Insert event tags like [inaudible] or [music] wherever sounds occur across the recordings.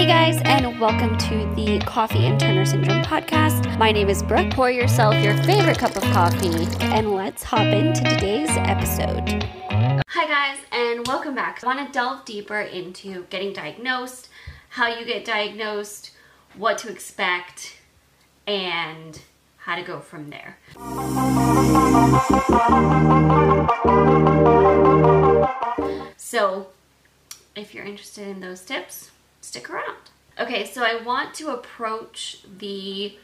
Hey guys, and welcome to the Coffee and Turner Syndrome podcast. My name is Brooke. Pour yourself your favorite cup of coffee, and let's hop into today's episode. Hi guys, and welcome back. I want to delve deeper into getting diagnosed, how you get diagnosed, what to expect, and how to go from there. So, if you're interested in those tips, stick around. Okay, so I want to approach the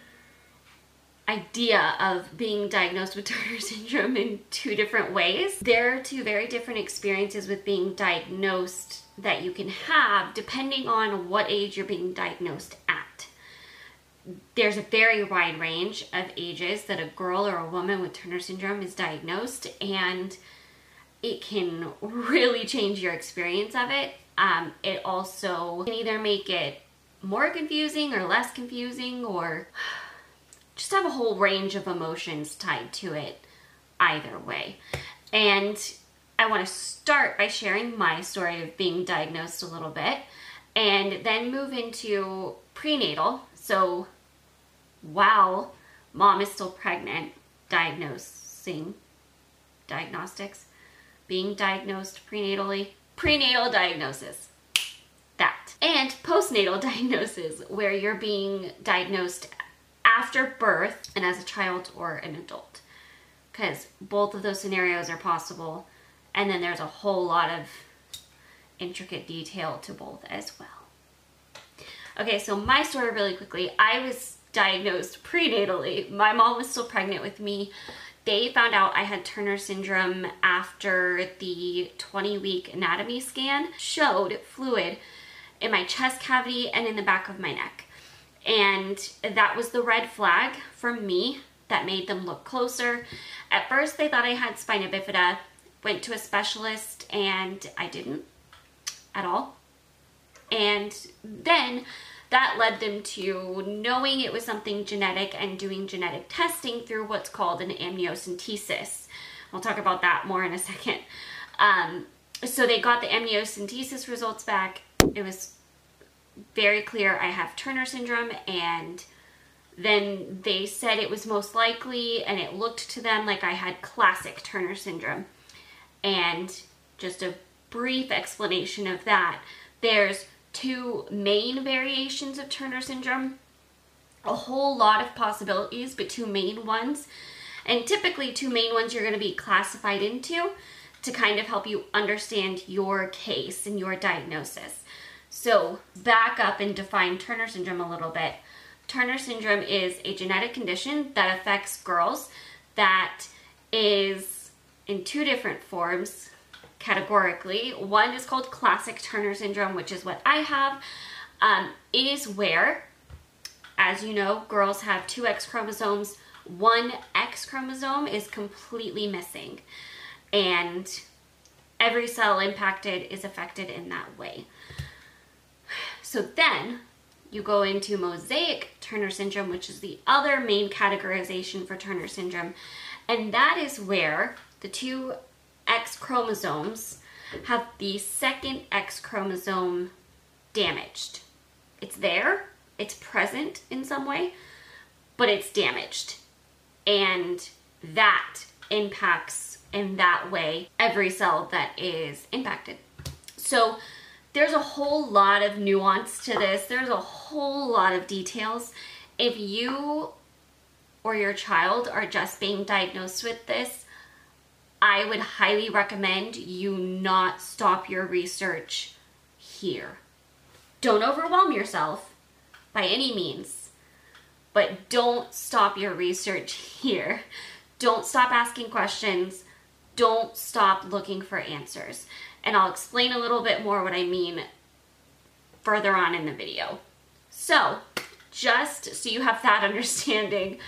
idea of being diagnosed with [laughs] Turner syndrome in two different ways. There are two very different experiences with being diagnosed that you can have depending on what age you're being diagnosed at. There's a very wide range of ages that a girl or a woman with Turner syndrome is diagnosed, and it can really change your experience of it. Um, it also can either make it more confusing or less confusing, or [sighs] just have a whole range of emotions tied to it either way. And I want to start by sharing my story of being diagnosed a little bit and then move into prenatal. So, while mom is still pregnant, diagnosing diagnostics, being diagnosed prenatally, prenatal diagnosis. That. And postnatal [laughs] diagnosis, where you're being diagnosed after birth and as a child or an adult. Because both of those scenarios are possible. And then there's a whole lot of intricate detail to both as well. Okay, so my story really quickly. I was diagnosed [laughs] prenatally. My mom was still pregnant with me. They found out I had Turner syndrome after the 20 week anatomy scan showed fluid in my chest cavity and in the back of my neck. And that was the red flag for me that made them look closer. At first, they thought I had spina bifida, went to a specialist, and I didn't at all. And then that led them to knowing it was something genetic and doing genetic testing through what's called an amniocentesis. I'll talk about that more in a second. Um, so they got the amniocentesis results back. It was very clear I have Turner syndrome and then they said it was most likely and it looked to them like I had classic Turner syndrome. And just a brief explanation of that. There's two main variations of Turner syndrome. A whole lot of possibilities, but two main ones. And typically two main ones you're going to be classified into to kind of help you understand your case and your diagnosis. So, back up and define Turner syndrome a little bit. Turner syndrome is a genetic condition that affects girls that is in two different forms categorically. One is called classic Turner syndrome, which is what I have. Um, it is where, as you know, girls have two X chromosomes. One X chromosome is completely missing, and every cell impacted is affected in that way. So then you go into mosaic Turner syndrome, which is the other main categorization for Turner syndrome. And that is where the two X chromosomes have the second X chromosome damaged. It's there, it's present in some way, but it's damaged. And that impacts in that way every cell that is impacted. So there's a whole lot of nuance to this. There's a whole lot of details. If you or your child are just being diagnosed with this, I would highly recommend you not stop your research here. Don't overwhelm yourself by any means, but don't stop your research here. Don't stop asking questions. Don't stop looking for answers and I'll explain a little bit more what I mean further on in the video. So, just so you have that [laughs] understanding,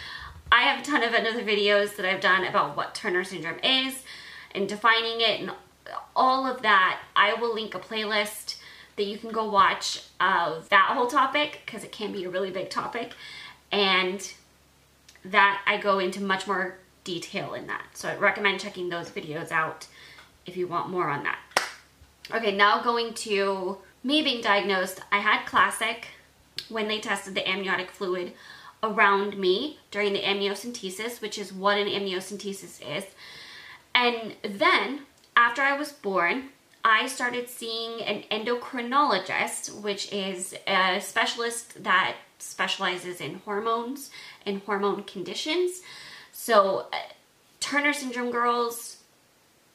I have a ton of other videos that I've done about what Turner syndrome is and defining it and all of that. I will link a playlist that you can go watch of that whole topic because it can be a really big topic and that I go into much more detail in that. So I'd recommend checking those videos out if you want more on that. Okay, now going to me being diagnosed, I had classic when they tested the amniotic fluid around me during the amniocentesis, which is what an amniocentesis is. And then after I was born, I started seeing an endocrinologist, which is a specialist that specializes in hormones and hormone conditions. So, uh, Turner syndrome girls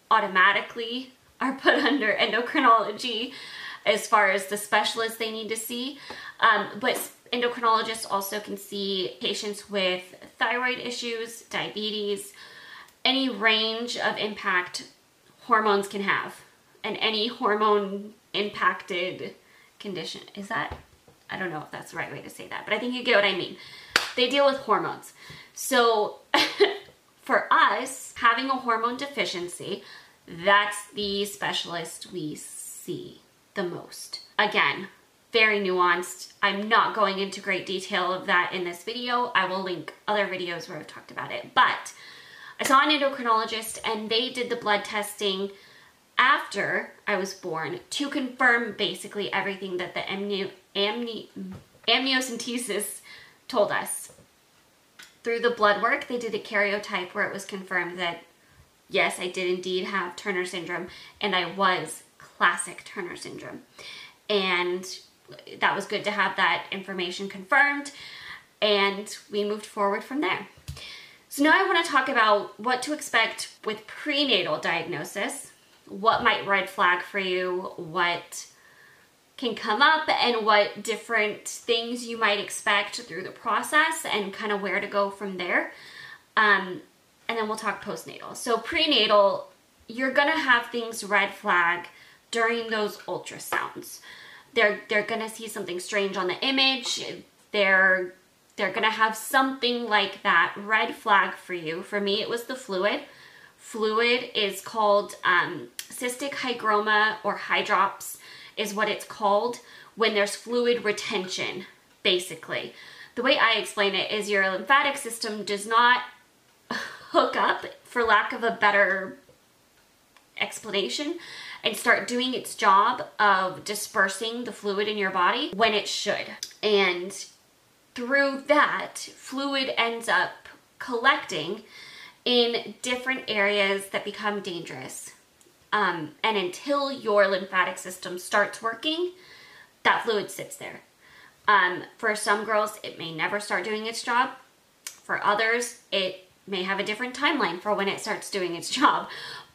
automatically are put [laughs] under endocrinology as far as the specialists they need to see. Um, but endocrinologists also can see patients with thyroid issues, diabetes, any range of impact hormones can have, and any hormone impacted condition. Is that? I don't know if that's the right way to say that, but I think you get what I mean. They deal with hormones. So, [laughs] for us, having a hormone deficiency, that's the specialist we see the most. Again, very nuanced. I'm not going into great detail of that in this video. I will link other videos where I've talked about it. But I saw an endocrinologist and they did the blood testing after I was born to confirm basically everything that the amni- amni- amniocentesis told us. Through the blood work, they did a karyotype where it was confirmed that yes, I did indeed have Turner syndrome and I was classic Turner syndrome. And that was good to have that information confirmed. And we moved forward from there. So now I want to talk about what to expect with prenatal diagnosis, what might red flag for you, what can come up, and what different things you might expect through the process, and kind of where to go from there. Um, and then we'll talk postnatal. So prenatal, you're gonna have things red flag during those ultrasounds. They're they're gonna see something strange on the image. They're they're gonna have something like that red flag for you. For me, it was the fluid. Fluid is called um, cystic hygroma or hydrops, is what it's called when there's fluid retention, basically. The way I explain it is your lymphatic system does not [laughs] hook up, for lack of a better explanation, and start doing its job of dispersing the fluid in your body when it should. And through that, fluid ends up collecting in different areas that become dangerous. Um, and until your lymphatic system starts working, that fluid sits there. Um, for some girls, it may never start doing its job. For others, it may have a different timeline for when it starts doing its [laughs] job.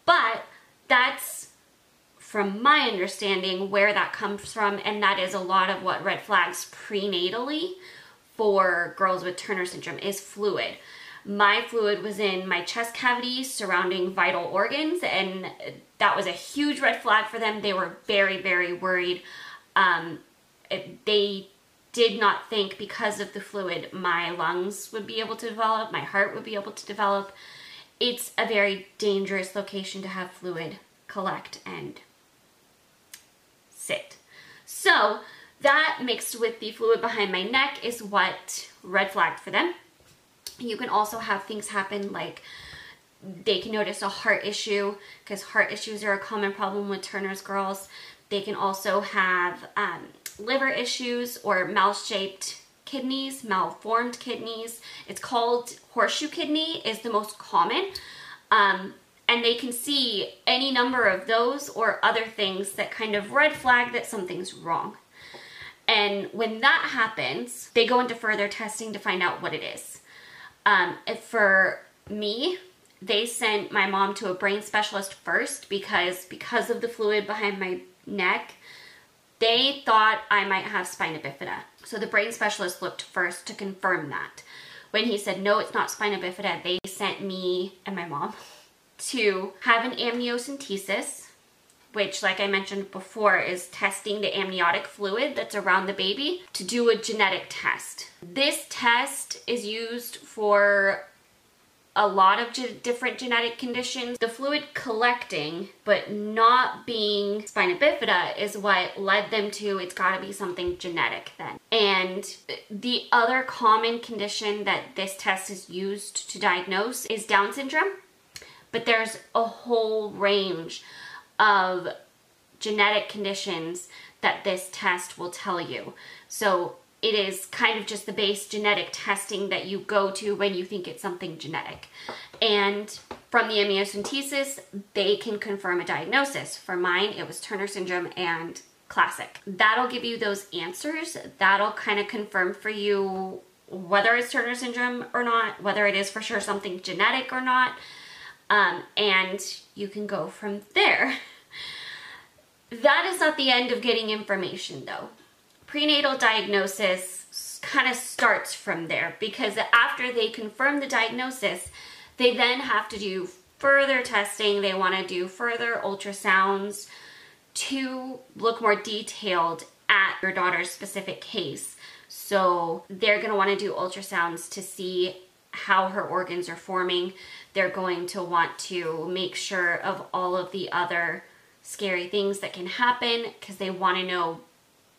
But that's, from my understanding, where that comes from, and that is a lot of what red flags prenatally for girls with Turner syndrome is fluid. My fluid was in my chest cavity surrounding vital organs, and that was a huge red flag for them. They were very, very worried. Um, they did not think because of the fluid my lungs would be able to develop, my heart would be able to develop. It's a very dangerous location to have fluid collect and sit. So, that mixed with the fluid behind my neck is what red flagged for them. You can also have things happen like they can notice a heart issue because heart issues are a common problem with Turner's girls. They can also have um, liver issues or mal-shaped kidneys, malformed kidneys. It's called horseshoe kidney is the most common. Um, and they can see any number of those or other things that kind of red flag that something's wrong. And when that happens, they go into further testing to find out what it is. Um, for me, they sent my mom to a brain specialist first because because of the fluid behind my neck, they thought I might have spina bifida. So the brain specialist looked first to confirm that. When he said no, it's not spina bifida, they sent me and my mom [laughs] to have an amniocentesis which, like I mentioned before, is testing the amniotic fluid that's around the baby to do a genetic test. This test is used for a lot of ge- different genetic conditions. The fluid collecting, but not being spina bifida, is what led them to it's got to be something genetic then. And the other common condition that this test is used to diagnose is Down syndrome, but there's a whole range of genetic conditions that this test will tell you. So it is kind of just the base genetic testing that you go to when you think it's something genetic. And from the amniocentesis, they can confirm a diagnosis. For mine, it was Turner syndrome and classic. That'll give you those answers. That'll kind of confirm for you whether it's Turner syndrome or not, whether it is for sure something genetic or not. Um, and you can go from there. [laughs] That is not the end of getting information though. Prenatal diagnosis kind of starts from there because after they confirm the diagnosis, they then have to do further testing. They want to do further ultrasounds to look more detailed at your daughter's specific case. So they're going to want to do ultrasounds to see how her organs are forming. They're going to want to make sure of all of the other scary things that can happen because they want to know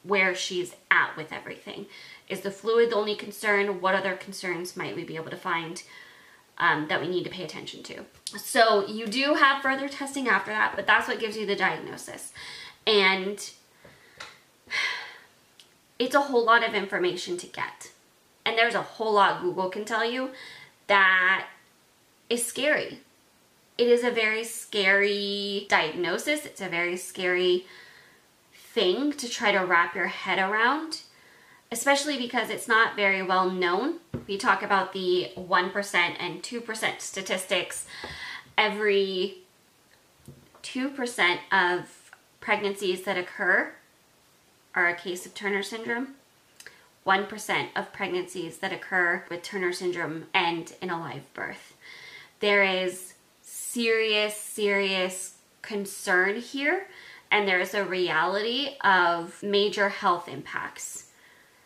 where she's at with everything. Is the fluid the only concern? What other concerns might we be able to find um, that we need to pay attention to? So you do have further testing after that, but that's what gives you the diagnosis. And [sighs] it's a whole lot of information to get. And there's a whole lot Google can tell you that is scary it is a very scary diagnosis. It's a very scary thing to try to wrap your head around, especially because it's not very well known. We talk about the 1% and 2% statistics. Every 2% of pregnancies that occur are a case of Turner syndrome. 1% of pregnancies that occur with Turner syndrome end in a live birth. There is serious, serious concern here, and there's a reality of major health impacts.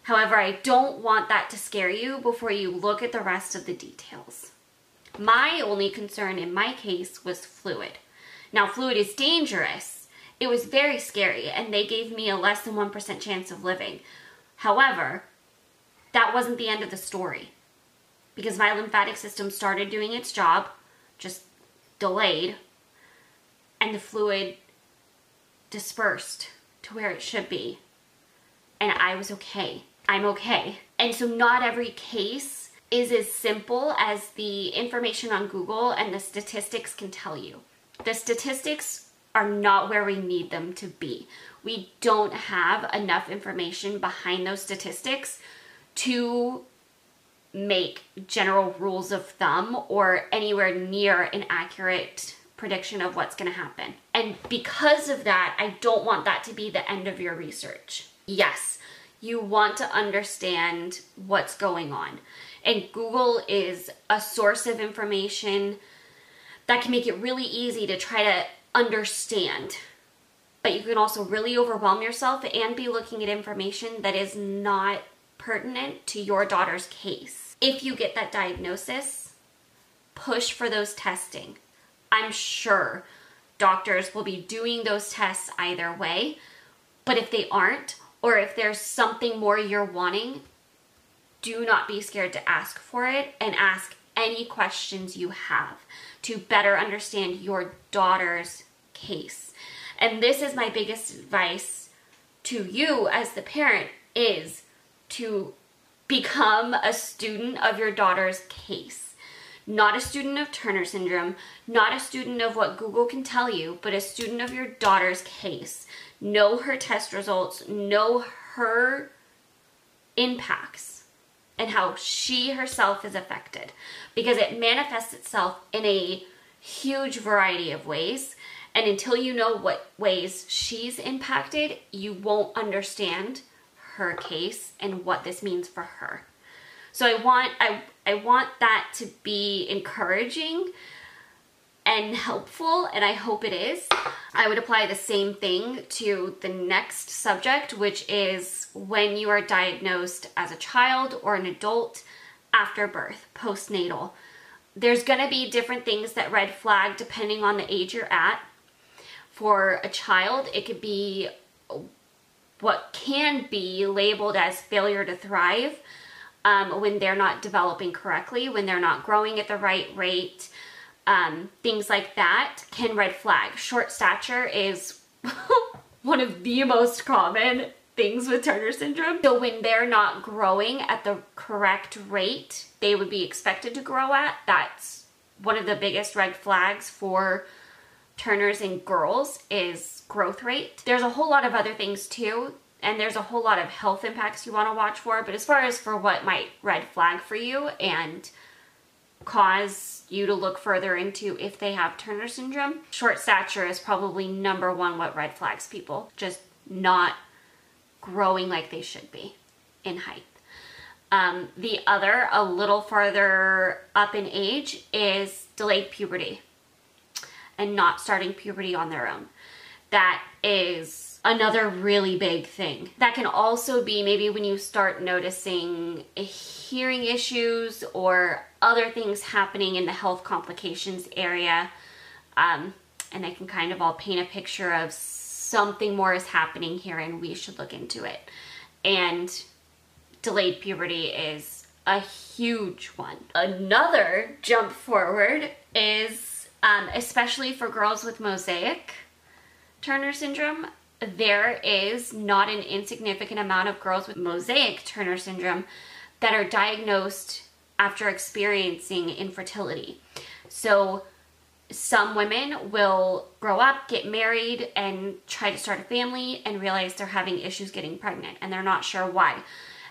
However, I don't want that to scare you before you look at the rest of the details. My only concern in my case was fluid. Now, fluid is dangerous. It was very scary, and they gave me a less than 1% chance of living. However, that wasn't the end of the story because my lymphatic system started doing its job, just delayed and the fluid dispersed to where it should be. And I was okay. I'm okay. And so, not every case is as simple as the information on Google and the statistics can tell you. The statistics are not where we need them to be. We don't have enough information behind those statistics to make general rules of thumb or anywhere near an accurate prediction of what's going to happen. And because of that, I don't want that to be the end of your research. Yes, you want to understand what's going on. And Google is a source of information that can make it really easy to try to understand. But you can also really overwhelm yourself and be looking at information that is not pertinent to your daughter's case if you get that diagnosis, push for those testing. I'm sure doctors will be doing those tests either way, but if they aren't, or if there's something more you're wanting, do not be scared to ask for it and ask any questions you have to better understand your daughter's case. And this is my biggest advice to you as the parent is to become a student of your daughter's case. Not a student of Turner syndrome, not a student of what Google can tell you, but a student of your daughter's case. Know her test results, know her impacts, and how she herself is affected because it manifests itself in a huge variety of ways. And until you know what ways she's impacted, you won't understand her case and what this means for her. So I want I I want that to be encouraging and helpful and I hope it is. I would apply the same thing to the next subject which is when you are diagnosed as a child or an adult after birth, postnatal. There's going to be different things that red flag depending on the age you're at. For a child, it could be what can be labeled as failure to thrive um, when they're not developing correctly, when they're not growing at the right rate, um, things like that can red flag. Short stature is [laughs] one of the most common things with Turner syndrome. So when they're not growing at the correct rate they would be expected to grow at, that's one of the biggest red flags for Turners in girls is growth rate. There's a whole lot of other things too, and there's a whole lot of health impacts you want to watch for, but as far as for what might red flag for you and cause you to look further into if they have Turner syndrome, short stature is probably number one what red flags people. Just not growing like they should be in height. Um, the other, a little farther up in age, is delayed puberty and not starting puberty on their own. That is another really big thing. That can also be maybe when you start noticing hearing issues or other things happening in the health complications area. Um, and they can kind of all paint a picture of something more is happening here and we should look into it. And delayed puberty is a huge one. Another jump forward is, um, especially for girls with mosaic Turner syndrome, there is not an insignificant amount of girls with mosaic Turner syndrome that are diagnosed after experiencing infertility. So some women will grow up, get married, and try to start a family and realize they're having issues getting pregnant and they're not sure why.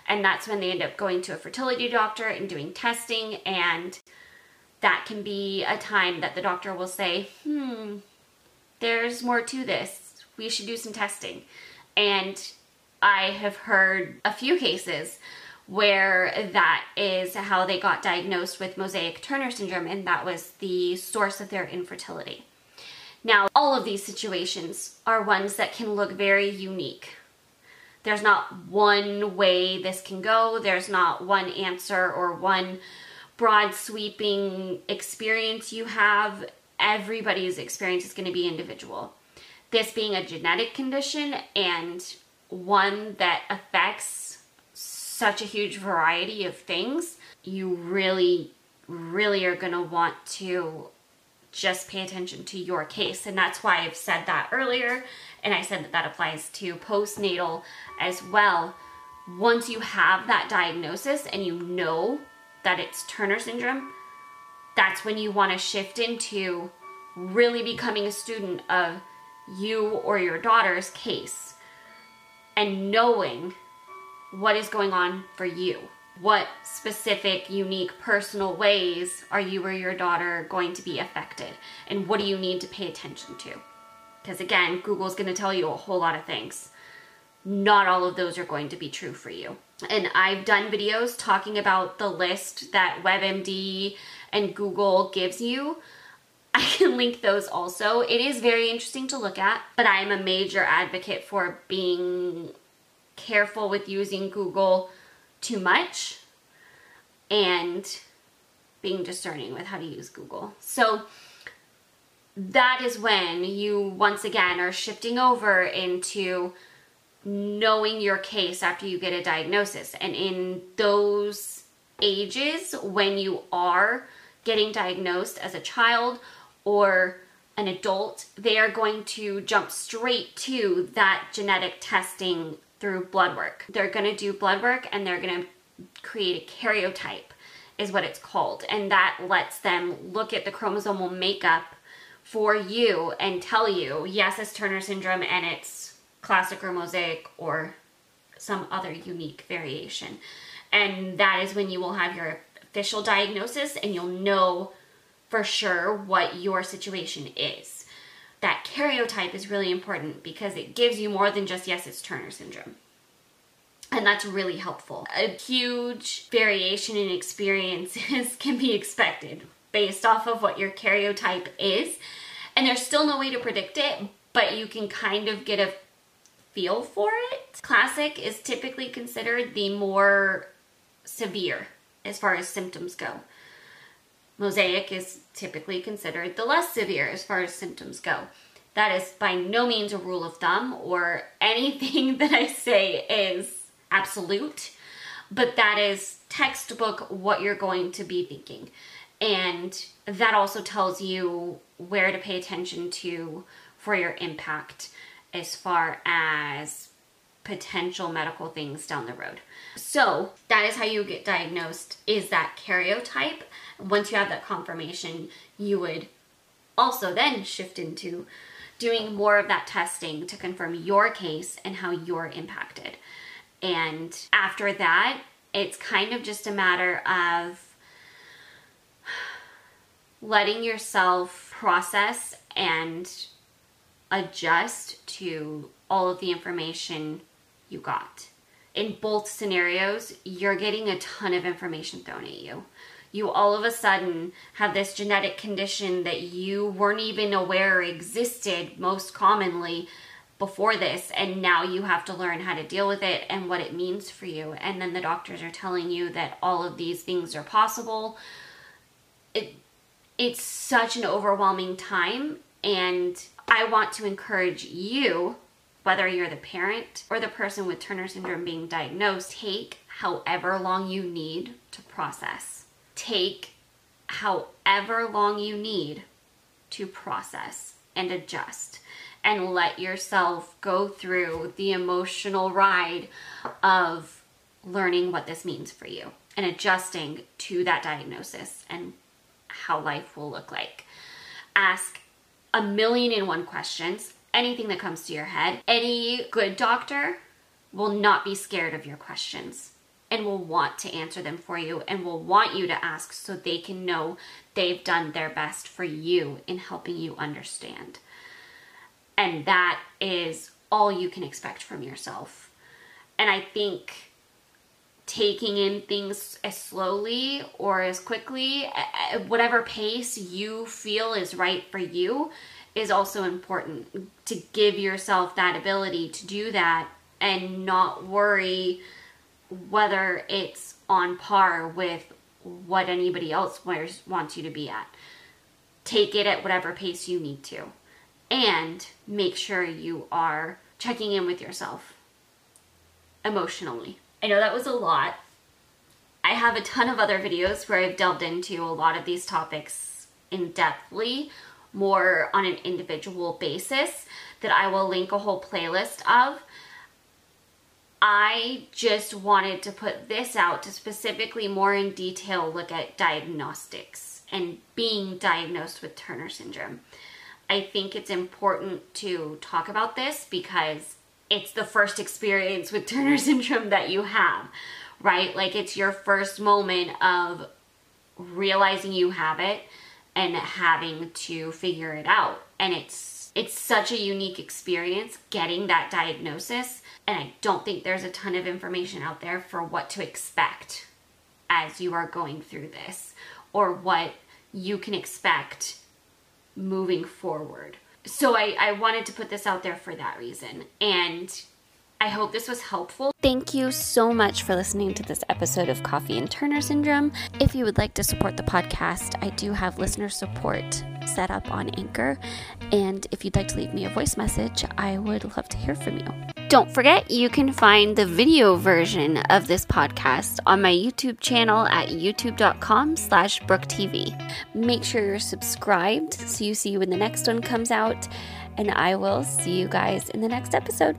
And that's when they end up going to a fertility doctor and doing testing. And that can be a time that the doctor will say, hmm, there's more to this. We should do some testing. And I have heard a few cases where that is how they got diagnosed with mosaic Turner syndrome, and that was the source of their infertility. Now, all of these situations are ones that can look very unique. There's not one way this can go, there's not one answer or one broad sweeping experience you have. Everybody's experience is going to be individual. This being a genetic condition and one that affects such a huge variety of things, you really, really are going to want to just pay attention to your case. And that's why I've said that earlier. And I said that that applies to postnatal as well. Once you have that diagnosis and you know that it's Turner syndrome, that's when you want to shift into really becoming a student of you or your daughter's case and knowing what is going on for you. What specific, unique, personal ways are you or your daughter going to be affected? And what do you need to pay attention to? Because again, Google's going to tell you a whole lot of things. Not all of those are going to be true for you. And I've done videos talking about the list that WebMD and Google gives you. I can link those also. It is very interesting to look at, but I am a major advocate for being careful with using Google too much and being discerning with how to use Google. So that is when you once again are shifting over into knowing your case after you get a diagnosis. And in those ages, when you are getting diagnosed as a child or an adult, they are going to jump straight to that genetic testing through blood work. They're going to do blood work and they're going to create a karyotype is what it's called. And that lets them look at the chromosomal makeup for you and tell you, yes, it's Turner syndrome and it's classic or mosaic or some other unique variation. And that is when you will have your official diagnosis and you'll know for sure what your situation is that karyotype is really important because it gives you more than just, yes, it's Turner syndrome. And that's really helpful. A huge variation in experiences [laughs] can be expected based off of what your karyotype is. And there's still no way to predict it, but you can kind of get a feel for it. Classic is typically considered the more severe as far as symptoms go. Mosaic is typically considered the less severe as far as symptoms go. That is by no means a rule of thumb or anything [laughs] that I say is absolute, but that is textbook what you're going to be thinking. And that also tells you where to pay attention to for your impact as far as potential medical things down the road. So, that is how you get diagnosed is that karyotype. Once you have that confirmation, you would also then shift into doing more of that testing to confirm your case and how you're impacted. And after that, it's kind of just a matter of letting yourself process and adjust to all of the information you got. In both scenarios, you're getting a ton of information thrown at you. You all of a sudden have this genetic condition that you weren't even aware existed most commonly before this, and now you have to learn how to deal with it and what it means for you. And then the doctors are telling you that all of these things are possible. It, it's such an overwhelming time, and I want to encourage you whether you're the parent or the person with Turner syndrome being diagnosed, take however long you need to process. Take however long you need to process and adjust and let yourself go through the emotional ride of learning what this means for you and adjusting to that diagnosis and how life will look like. Ask a million and one questions anything that comes to your head. Any good doctor will not be scared of your questions and will want to answer them for you and will want you to ask so they can know they've done their best for you in helping you understand. And that is all you can expect from yourself. And I think taking in things as slowly or as quickly, at whatever pace you feel is right for you, is also important to give yourself that ability to do that and not worry whether it's on par with what anybody else wants you to be at. Take it at whatever pace you need to. And make sure you are checking in with yourself emotionally. I know that was a lot. I have a ton of other videos where I've delved into a lot of these topics in depthly more on an individual basis that I will link a whole playlist of. I just wanted to put this out to specifically more in detail look at diagnostics and being diagnosed with Turner syndrome. I think it's important to talk about this because it's the first experience with Turner [laughs] syndrome that you have, right? Like it's your first moment of realizing you have it and having to figure it out. And it's it's such a unique experience getting that diagnosis and I don't think there's a ton of information out there for what to expect as you are going through this or what you can expect moving forward. So I, I wanted to put this out there for that reason. And I hope this was helpful. Thank you so much for listening to this episode of Coffee and Turner Syndrome. If you would like to support the podcast, I do have listener support set up on Anchor. And if you'd like to leave me a voice message, I would love to hear from you. Don't forget, you can find the video version of this podcast on my YouTube channel at youtube.com slash brooktv. Make sure you're subscribed so you see when the next one comes out, and I will see you guys in the next episode.